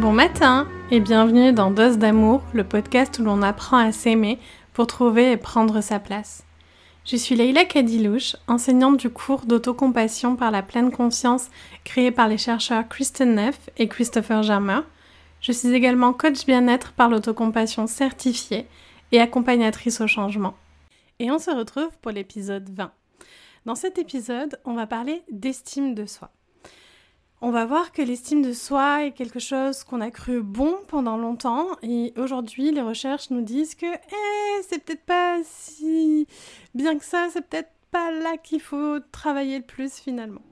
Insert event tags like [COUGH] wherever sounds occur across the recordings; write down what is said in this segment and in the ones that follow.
Bon matin et bienvenue dans Dose d'amour, le podcast où l'on apprend à s'aimer pour trouver et prendre sa place. Je suis Leila Kadilouche, enseignante du cours d'autocompassion par la pleine conscience créé par les chercheurs Kristen Neff et Christopher Germer. Je suis également coach bien-être par l'autocompassion certifiée et accompagnatrice au changement. Et on se retrouve pour l'épisode 20. Dans cet épisode, on va parler d'estime de soi on va voir que l'estime de soi est quelque chose qu'on a cru bon pendant longtemps et aujourd'hui les recherches nous disent que eh, c'est peut-être pas si bien que ça, c'est peut-être pas là qu'il faut travailler le plus finalement.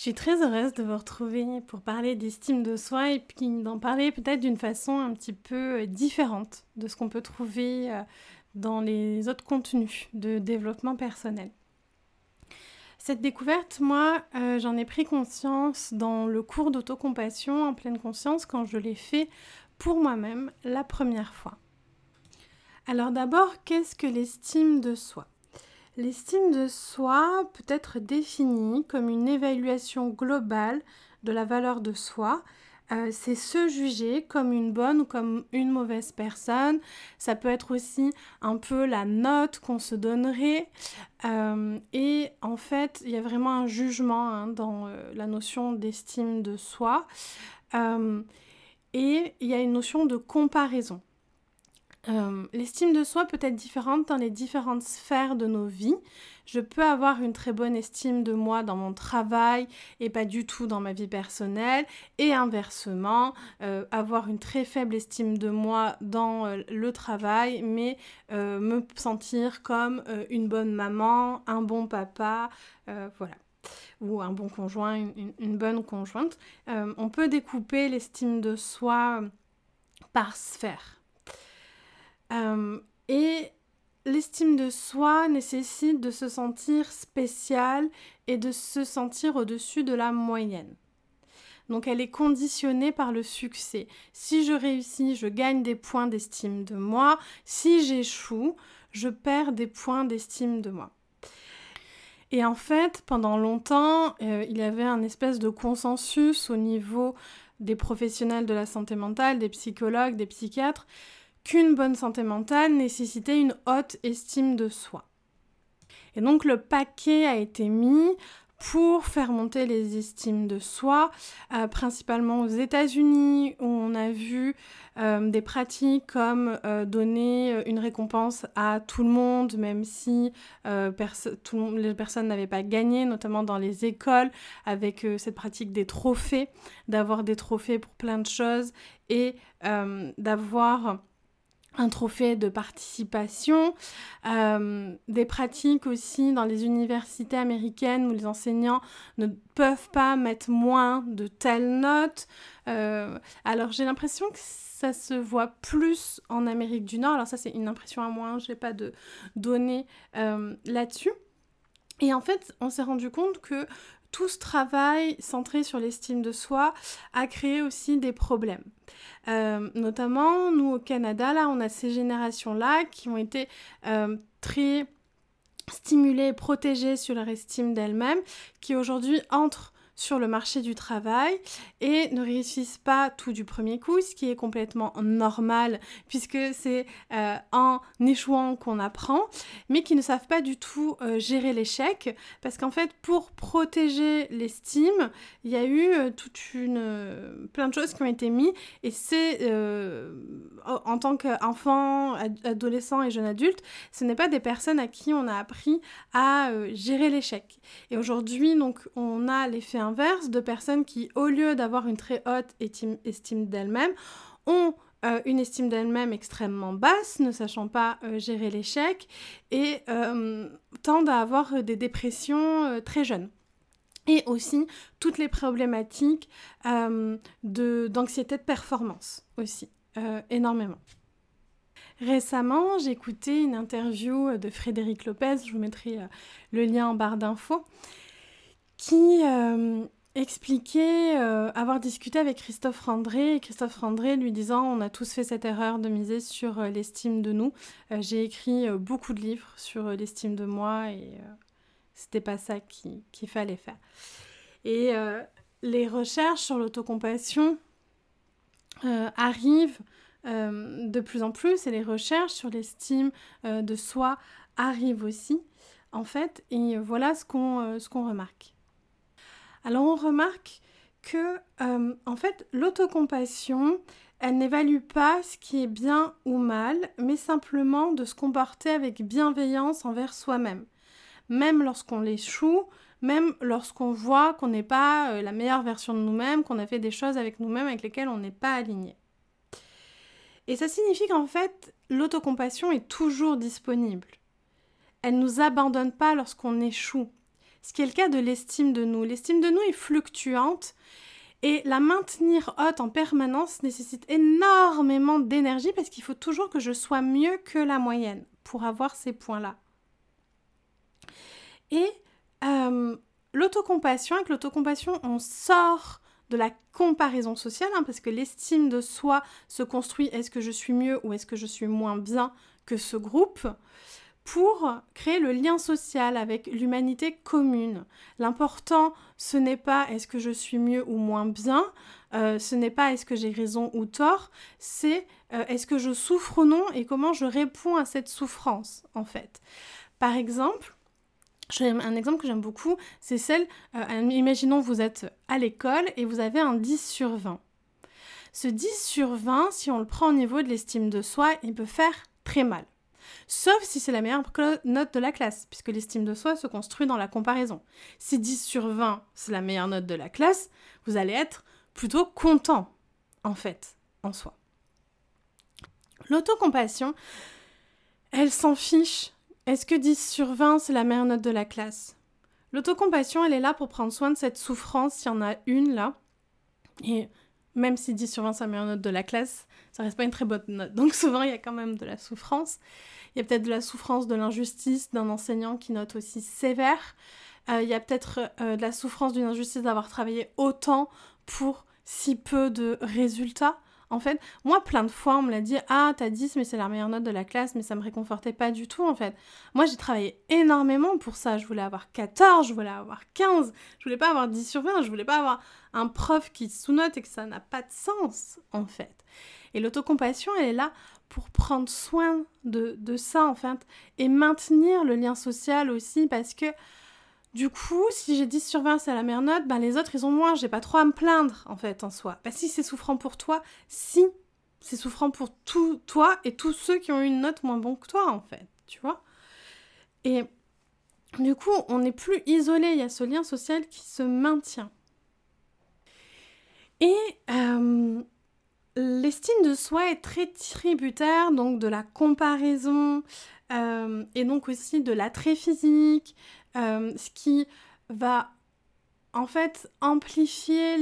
Je suis très heureuse de vous retrouver pour parler d'estime de soi et puis d'en parler peut-être d'une façon un petit peu euh, différente de ce qu'on peut trouver euh, dans les autres contenus de développement personnel. Cette découverte, moi, euh, j'en ai pris conscience dans le cours d'autocompassion en pleine conscience quand je l'ai fait pour moi-même la première fois. Alors d'abord, qu'est-ce que l'estime de soi? L'estime de soi peut être définie comme une évaluation globale de la valeur de soi. Euh, c'est se juger comme une bonne ou comme une mauvaise personne. Ça peut être aussi un peu la note qu'on se donnerait. Euh, et en fait, il y a vraiment un jugement hein, dans euh, la notion d'estime de soi. et il y a une notion de comparaison. Euh, l'estime de soi peut être différente dans les différentes sphères de nos vies. Je peux avoir une très bonne estime de moi dans mon travail et pas du tout dans ma vie personnelle. Et inversement, euh, avoir une très faible estime de moi dans euh, le travail, mais me sentir comme une bonne maman, un bon papa, voilà ou un bon conjoint, une bonne conjointe. on peut découper l'estime de soi par sphère. Euh, et l'estime de soi nécessite de se sentir spécial et de se sentir au-dessus de la moyenne. Donc elle est conditionnée par le succès. Si je réussis, je gagne des points d'estime de moi. Si j'échoue, je perds des points d'estime de moi. Et en fait, pendant longtemps, euh, il y avait un espèce de consensus au niveau des professionnels de la santé mentale, des psychologues, des psychiatres, qu'une bonne santé mentale nécessitait une haute estime de soi. Et donc le paquet a été mis pour faire monter les estimes de soi, euh, principalement aux États-Unis, où on a vu euh, des pratiques comme euh, donner une récompense à tout le monde, même si les personnes n'avaient pas gagné, notamment dans les écoles, avec cette pratique des trophées, d'avoir des trophées pour plein de choses et d'avoir un trophée de participation, euh, des pratiques aussi dans les universités américaines où les enseignants ne peuvent pas mettre moins de telles notes. Euh, alors j'ai l'impression que ça se voit plus en Amérique du Nord. Alors ça c'est une impression à moi, hein, je n'ai pas de données euh, là-dessus. Et en fait, on s'est rendu compte que tout ce travail centré sur l'estime de soi a créé aussi des problèmes. Euh, notamment, nous au Canada, là, on a ces générations-là qui ont été euh, très stimulées protégées sur leur estime d'elles-mêmes, qui aujourd'hui entrent sur le marché du travail et ne réussissent pas tout du premier coup, ce qui est complètement normal puisque c'est euh, en échouant qu'on apprend, mais qui ne savent pas du tout euh, gérer l'échec parce qu'en fait pour protéger l'estime, il y a eu euh, toute une plein de choses qui ont été mises et c'est en tant qu'enfant, adolescent et jeune adulte, ce n'est pas des personnes à qui on a appris à gérer l'échec. Et aujourd'hui donc on a l'effet de personnes qui, au lieu d'avoir une très haute estime, d'elles-mêmes, ont euh, une estime d'elles-mêmes extrêmement basse, ne sachant pas euh, gérer l'échec, et euh, tendent à avoir des dépressions très jeunes. Et aussi toutes les problématiques d'anxiété de, performance aussi, énormément. Récemment, j'ai écouté une interview de Frédéric Lopez, je vous mettrai le lien en barre d'infos, qui euh, expliqué euh, avoir discuté avec Christophe Randré et Christophe Randré lui disant on a tous fait cette erreur de miser sur euh, l'estime de nous. Euh, j'ai écrit beaucoup de livres sur l'estime de moi et c'était pas ça qu'il fallait faire. Et les recherches sur l'autocompassion arrivent de plus en plus et les recherches sur l'estime de soi arrivent aussi en fait et voilà ce qu'on qu'on remarque. Alors on remarque que euh, en fait l'autocompassion, elle n'évalue pas ce qui est bien ou mal, mais simplement de se comporter avec bienveillance envers soi-même. Même lorsqu'on l'échoue, même lorsqu'on voit qu'on n'est pas euh, la meilleure version de nous-mêmes, qu'on a fait des choses avec nous-mêmes avec lesquelles on n'est pas aligné. Et ça signifie qu'en fait, l'autocompassion est toujours disponible. Elle ne nous abandonne pas lorsqu'on échoue ce qui est le cas de l'estime de nous. L'estime de nous est fluctuante et la maintenir haute en permanence nécessite énormément d'énergie parce qu'il faut toujours que je sois mieux que la moyenne pour avoir ces points-là. Et euh, l'autocompassion, avec l'autocompassion, on sort de la comparaison sociale, hein, parce que l'estime de soi se construit est-ce que je suis mieux ou est-ce que je suis moins bien que ce groupe? Pour créer le lien social avec l'humanité commune. L'important, ce n'est pas est-ce que je suis mieux ou moins bien, euh, ce n'est pas est-ce que j'ai raison ou tort, c'est euh, est-ce que je souffre ou non et comment je réponds à cette souffrance, en fait. Par exemple, un exemple que j'aime beaucoup, c'est celle, euh, imaginons vous êtes à l'école et vous avez un 10 sur 20. Ce 10 sur 20, si on le prend au niveau de l'estime de soi, il peut faire très mal sauf si c'est la meilleure note de la classe, puisque l'estime de soi se construit dans la comparaison. Si 10 sur 20, c'est la meilleure note de la classe, vous allez être plutôt content, en fait, en soi. L'autocompassion, elle s'en fiche. Est-ce que 10 sur 20, c'est la meilleure note de la classe? L'autocompassion, elle est là pour prendre soin de cette souffrance, s'il y en a une là. Et même si 10 sur 20 c'est la meilleure note de la classe, ça reste pas une très bonne note. Donc [LAUGHS] souvent il y a quand même de la souffrance. Il y a peut-être de la souffrance de l'injustice d'un enseignant qui note aussi sévère. Euh, il y a peut-être euh, de la souffrance d'une injustice d'avoir travaillé autant pour si peu de résultats. En fait, moi, plein de fois, on me l'a dit Ah, t'as 10, mais c'est la meilleure note de la classe, mais ça me réconfortait pas du tout, en fait. Moi, j'ai travaillé énormément pour ça. Je voulais avoir 14, je voulais avoir 15, je voulais pas avoir 10 sur 20, je voulais pas avoir un prof qui sous-note et que ça n'a pas de sens, en fait. Et l'autocompassion, elle est là pour prendre soin de, de ça, en fait, et maintenir le lien social aussi, parce que du coup, si j'ai 10 sur 20, c'est la meilleure note, ben les autres, ils ont moins, j'ai pas trop à me plaindre, en fait, en soi. Ben si c'est souffrant pour toi, si c'est souffrant pour toi et tous ceux qui ont une note moins bonne que toi, en fait, tu vois. Et du coup, on n'est plus isolé, il y a ce lien social qui se maintient. Et euh, l'estime de soi est très tributaire donc de la comparaison euh, et donc aussi de l'attrait physique, euh, ce qui va en fait amplifier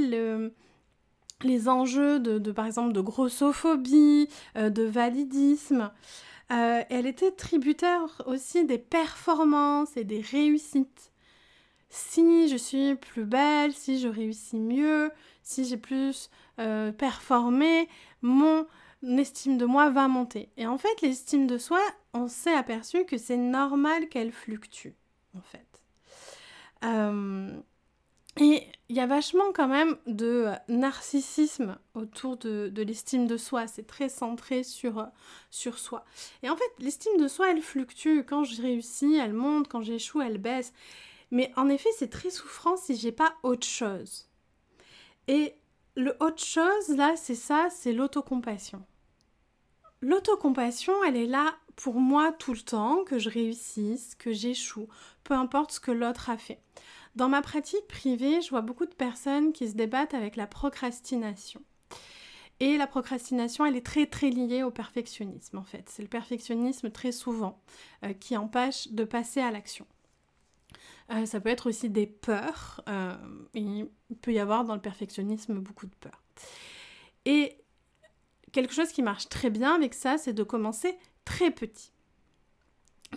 les enjeux de, par exemple de grossophobie, euh, de validisme. Elle était tributaire aussi des performances et des réussites. Si je suis plus belle, si je réussis mieux, si j'ai plus performé, mon estime de moi va monter. Et en fait, l'estime de soi, on s'est aperçu que c'est normal qu'elle fluctue en fait. Euh, et il y a vachement quand même de narcissisme autour de, l'estime de soi. C'est très centré sur, sur soi. Et en fait, l'estime de soi, elle fluctue. Quand je réussis, elle monte. Quand j'échoue, elle baisse. Mais en effet, c'est très souffrant si j'ai pas autre chose. Et le autre chose, là, c'est ça, c'est l'autocompassion. L'autocompassion, elle est là pour moi tout le temps, que je réussisse, que j'échoue, peu importe ce que l'autre a fait. Dans ma pratique privée, je vois beaucoup de personnes qui se débattent avec la procrastination. Et la procrastination, elle est très très liée au perfectionnisme en fait. C'est le perfectionnisme très souvent euh, qui empêche de passer à l'action. Euh, ça peut être aussi des peurs. Euh, il peut y avoir dans le perfectionnisme beaucoup de peurs. Et quelque chose qui marche très bien avec ça, c'est de commencer très petit.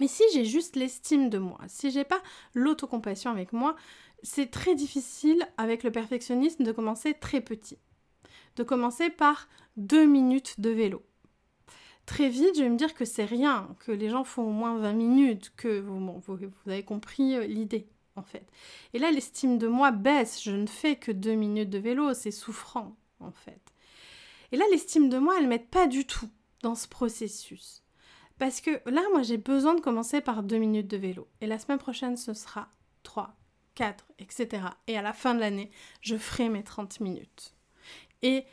Mais si j'ai juste l'estime de moi, si j'ai pas l'autocompassion avec moi, c'est très difficile avec le perfectionnisme de commencer très petit. De commencer par deux minutes de vélo. Très vite, je vais me dire que c'est rien, que les gens font au moins 20 minutes, que vous, vous avez compris euh, l'idée en fait. Et là, l'estime de moi baisse, je ne fais que deux minutes de vélo, c'est souffrant en fait. Et là, l'estime de moi, elle m'aide pas du tout dans ce processus. Parce que là, moi, j'ai besoin de commencer par deux minutes de vélo. Et la semaine prochaine, ce sera 3, 4, etc. Et à la fin de l'année, je ferai mes 30 minutes. Et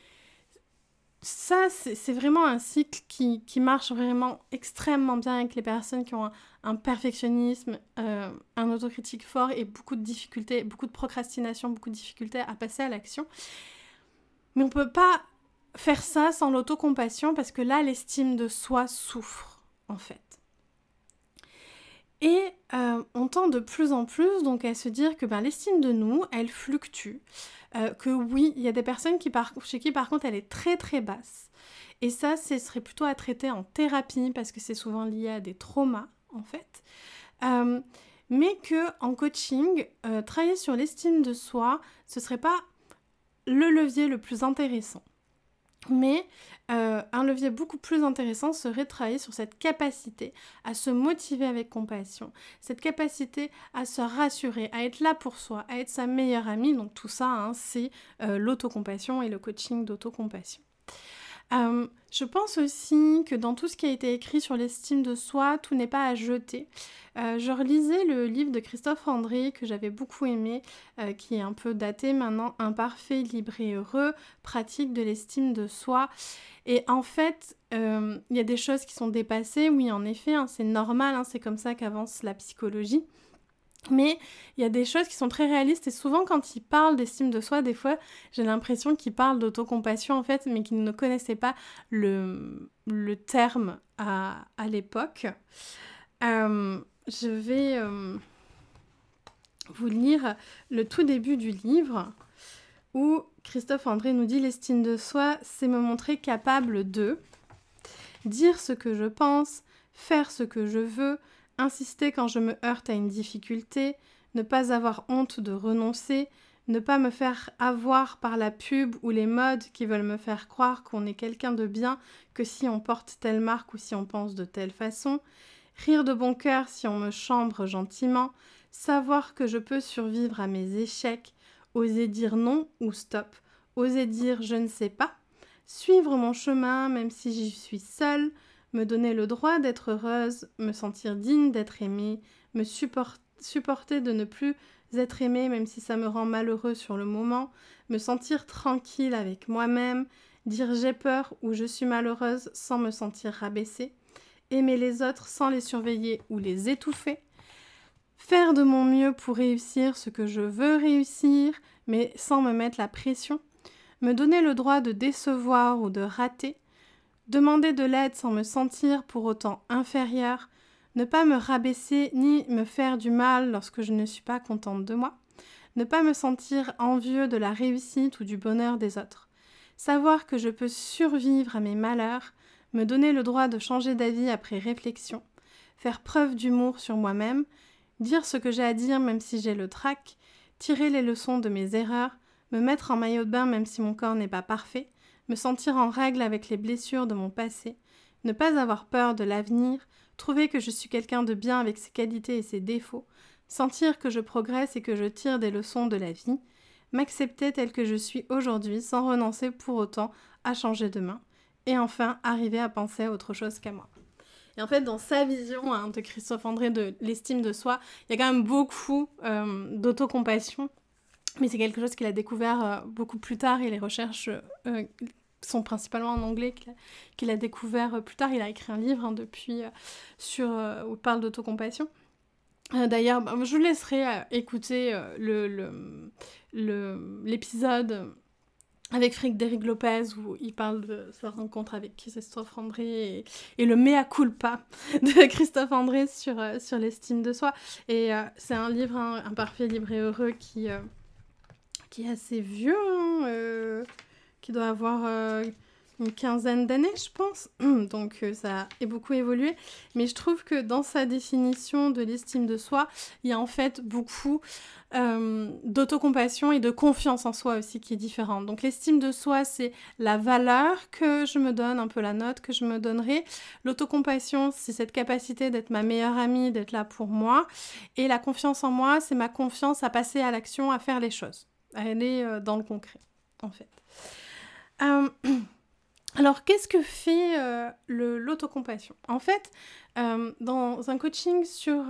ça, c'est vraiment un cycle qui, marche vraiment extrêmement bien avec les personnes qui ont un, perfectionnisme, euh, un autocritique fort et beaucoup de difficultés, beaucoup de procrastination, beaucoup de difficultés à passer à l'action. Mais on ne peut pas faire ça sans l'autocompassion parce que là, l'estime de soi souffre, en fait. Et euh, on tend de plus en plus donc à se dire que ben, l'estime de nous, elle fluctue. Euh, que oui, il y a des personnes chez qui par contre elle est très très basse. Et ça, ce serait plutôt à traiter en thérapie parce que c'est souvent lié à des traumas en fait. Euh, mais que en coaching, travailler sur l'estime de soi, ce serait pas le levier le plus intéressant. Mais euh, un levier beaucoup plus intéressant serait de travailler sur cette capacité à se motiver avec compassion, cette capacité à se rassurer, à être là pour soi, à être sa meilleure amie. Donc tout ça, hein, c'est euh, l'autocompassion et le coaching d'autocompassion. Euh, je pense aussi que dans tout ce qui a été écrit sur l'estime de soi, tout n'est pas à jeter. Euh, je relisais le livre de Christophe André que j'avais beaucoup aimé, euh, qui est un peu daté maintenant, Imparfait, libre et heureux, pratique de l'estime de soi. Et en fait, il y a des choses qui sont dépassées, oui en effet, hein, c'est normal, hein, c'est comme ça qu'avance la psychologie. Mais il y a des choses qui sont très réalistes et souvent quand il parle d'estime de soi, des fois j'ai l'impression qu'il parle d'autocompassion en fait, mais qu'il ne connaissait pas le, terme à, à l'époque. Euh, je vais euh, vous lire le tout début du livre où Christophe André nous dit l'estime de soi, c'est me montrer capable de dire ce que je pense, faire ce que je veux, insister quand je me heurte à une difficulté, ne pas avoir honte de renoncer, ne pas me faire avoir par la pub ou les modes qui veulent me faire croire qu'on est quelqu'un de bien que si on porte telle marque ou si on pense de telle façon, rire de bon cœur si on me chambre gentiment, savoir que je peux survivre à mes échecs, oser dire non ou stop, oser dire je ne sais pas, suivre mon chemin même si j'y suis seule, me donner le droit d'être heureuse, me sentir digne d'être aimée, me supporter de ne plus être aimée même si ça me rend malheureux sur le moment, me sentir tranquille avec moi-même, dire j'ai peur ou je suis malheureuse sans me sentir rabaissée, aimer les autres sans les surveiller ou les étouffer, faire de mon mieux pour réussir ce que je veux réussir mais sans me mettre la pression, me donner le droit de décevoir ou de rater, demander de l'aide sans me sentir pour autant inférieure, ne pas me rabaisser ni me faire du mal lorsque je ne suis pas contente de moi, ne pas me sentir envieux de la réussite ou du bonheur des autres, savoir que je peux survivre à mes malheurs, me donner le droit de changer d'avis après réflexion, faire preuve d'humour sur moi-même, dire ce que j'ai à dire même si j'ai le trac, tirer les leçons de mes erreurs, me mettre en maillot de bain même si mon corps n'est pas parfait, me sentir en règle avec les blessures de mon passé, ne pas avoir peur de l'avenir, trouver que je suis quelqu'un de bien avec ses qualités et ses défauts, sentir que je progresse et que je tire des leçons de la vie, m'accepter tel que je suis aujourd'hui sans renoncer pour autant à changer demain, et enfin arriver à penser à autre chose qu'à moi. Et en fait, dans sa vision hein, de Christophe André de l'estime de soi, il y a quand même beaucoup euh, d'autocompassion mais c'est quelque chose qu'il a découvert euh, beaucoup plus tard et les recherches euh, sont principalement en anglais qu'il a, découvert euh, plus tard. Il a écrit un livre hein, depuis sur, où il parle d'autocompassion. D'ailleurs, bah, je vous laisserai écouter l'épisode le, avec Frédéric Lopez où il parle de sa rencontre avec Christophe André et, le mea culpa [LAUGHS] de Christophe André sur, sur l'estime de soi. Et c'est un livre, hein, un parfait libre et heureux qui qui est assez vieux, hein, euh, qui doit avoir une quinzaine d'années, je pense. [CLEARS THROAT] Donc ça a beaucoup évolué. Mais je trouve que dans sa définition de l'estime de soi, il y a en fait beaucoup euh, d'autocompassion et de confiance en soi aussi qui est différente. Donc l'estime de soi, c'est la valeur que je me donne, un peu la note que je me donnerai. L'autocompassion, c'est cette capacité d'être ma meilleure amie, d'être là pour moi. Et la confiance en moi, c'est ma confiance à passer à l'action, à faire les choses, à aller euh, dans le concret, en fait. Euh, [CLEARS THROAT] alors, qu'est-ce que fait euh, l'autocompassion? En fait, dans un coaching sur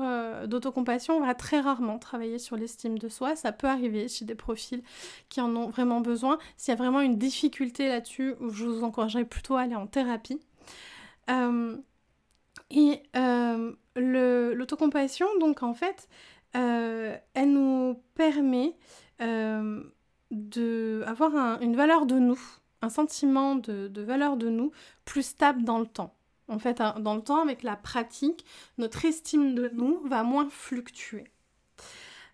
d'autocompassion, on va très rarement travailler sur l'estime de soi. Ça peut arriver chez des profils qui en ont vraiment besoin. S'il y a vraiment une difficulté là-dessus, je vous encouragerais plutôt à aller en thérapie. et l'autocompassion, donc en fait, elle nous permet d'avoir une valeur de nous un sentiment de, valeur de nous plus stable dans le temps. En fait, dans le temps, avec la pratique, notre estime de nous va moins fluctuer.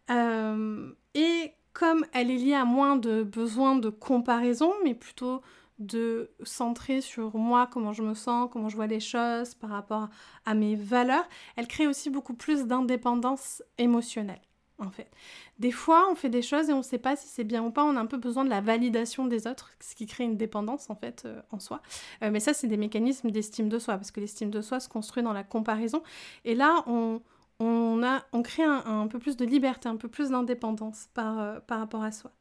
Euh, et comme elle est liée à moins de besoin de comparaison, mais plutôt de centrer sur moi, comment je me sens, comment je vois les choses par rapport à mes valeurs, elle crée aussi beaucoup plus d'indépendance émotionnelle en fait. Des fois, on fait des choses et on ne sait pas si c'est bien ou pas. On a un peu besoin de la validation des autres, ce qui crée une dépendance en fait euh, en soi. Euh, mais ça, c'est des mécanismes d'estime de soi, parce que l'estime de soi se construit dans la comparaison. Et là, on, a, crée un, peu plus de liberté, un peu plus d'indépendance par, euh, rapport à soi.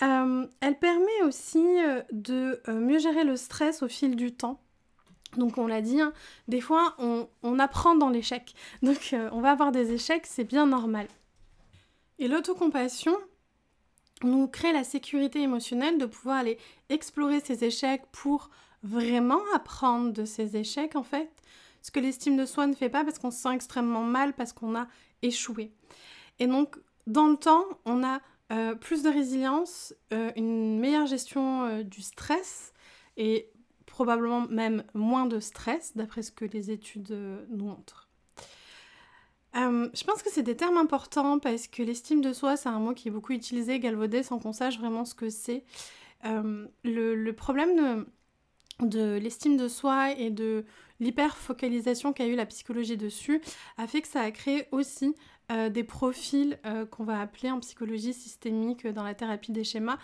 elle permet aussi de mieux gérer le stress au fil du temps. Donc on l'a dit, hein, des fois on apprend dans l'échec. Donc on va avoir des échecs, c'est bien normal. Et l'autocompassion nous crée la sécurité émotionnelle de pouvoir aller explorer ces échecs pour vraiment apprendre de ces échecs en fait. Ce que l'estime de soi ne fait pas parce qu'on se sent extrêmement mal parce qu'on a échoué. Et donc dans le temps, on a euh, plus de résilience, euh, une meilleure gestion euh, du stress et probablement même moins de stress d'après ce que les études nous montrent. Euh, je pense que c'est des termes importants parce que l'estime de soi, c'est un mot qui est beaucoup utilisé, galvaudé, sans qu'on sache vraiment ce que c'est. Euh, le, problème de, l'estime de soi et de l'hyper-focalisation qu'a eu la psychologie dessus a fait que ça a créé aussi euh, des profils qu'on va appeler en psychologie systémique dans la thérapie des schémas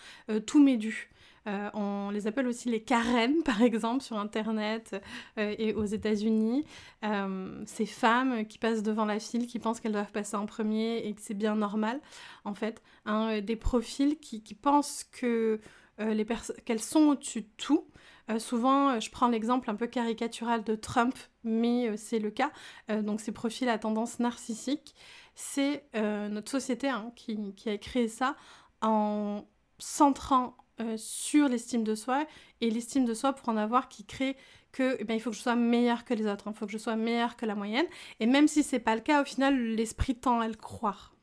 tout médus. Euh, on les appelle aussi les carènes, [LAUGHS] par exemple, sur Internet euh, et aux États-Unis. Euh, ces femmes qui passent devant la file, qui pensent qu'elles doivent passer en premier et que c'est bien normal, en fait. Hein, des profils qui, pensent que qu'elles sont au-dessus de tout. souvent, je prends l'exemple un peu caricatural de Trump, mais c'est le cas. donc, ces profils à tendance narcissique, c'est notre société hein, qui, qui, a créé ça en centrant euh, sur l'estime de soi et l'estime de soi pour en avoir qui crée que eh bien, il faut que je sois meilleure que les autres, il faut que je sois meilleure que la moyenne. Et même si c'est pas le cas, au final, l'esprit tend à le croire.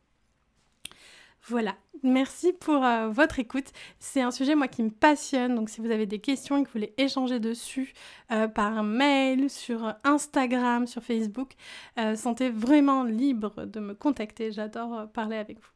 Voilà, merci pour euh, votre écoute. C'est un sujet moi qui me passionne, donc si vous avez des questions et que vous voulez échanger dessus euh, par mail, sur Instagram, sur Facebook, sentez vraiment libre de me contacter. J'adore parler avec vous.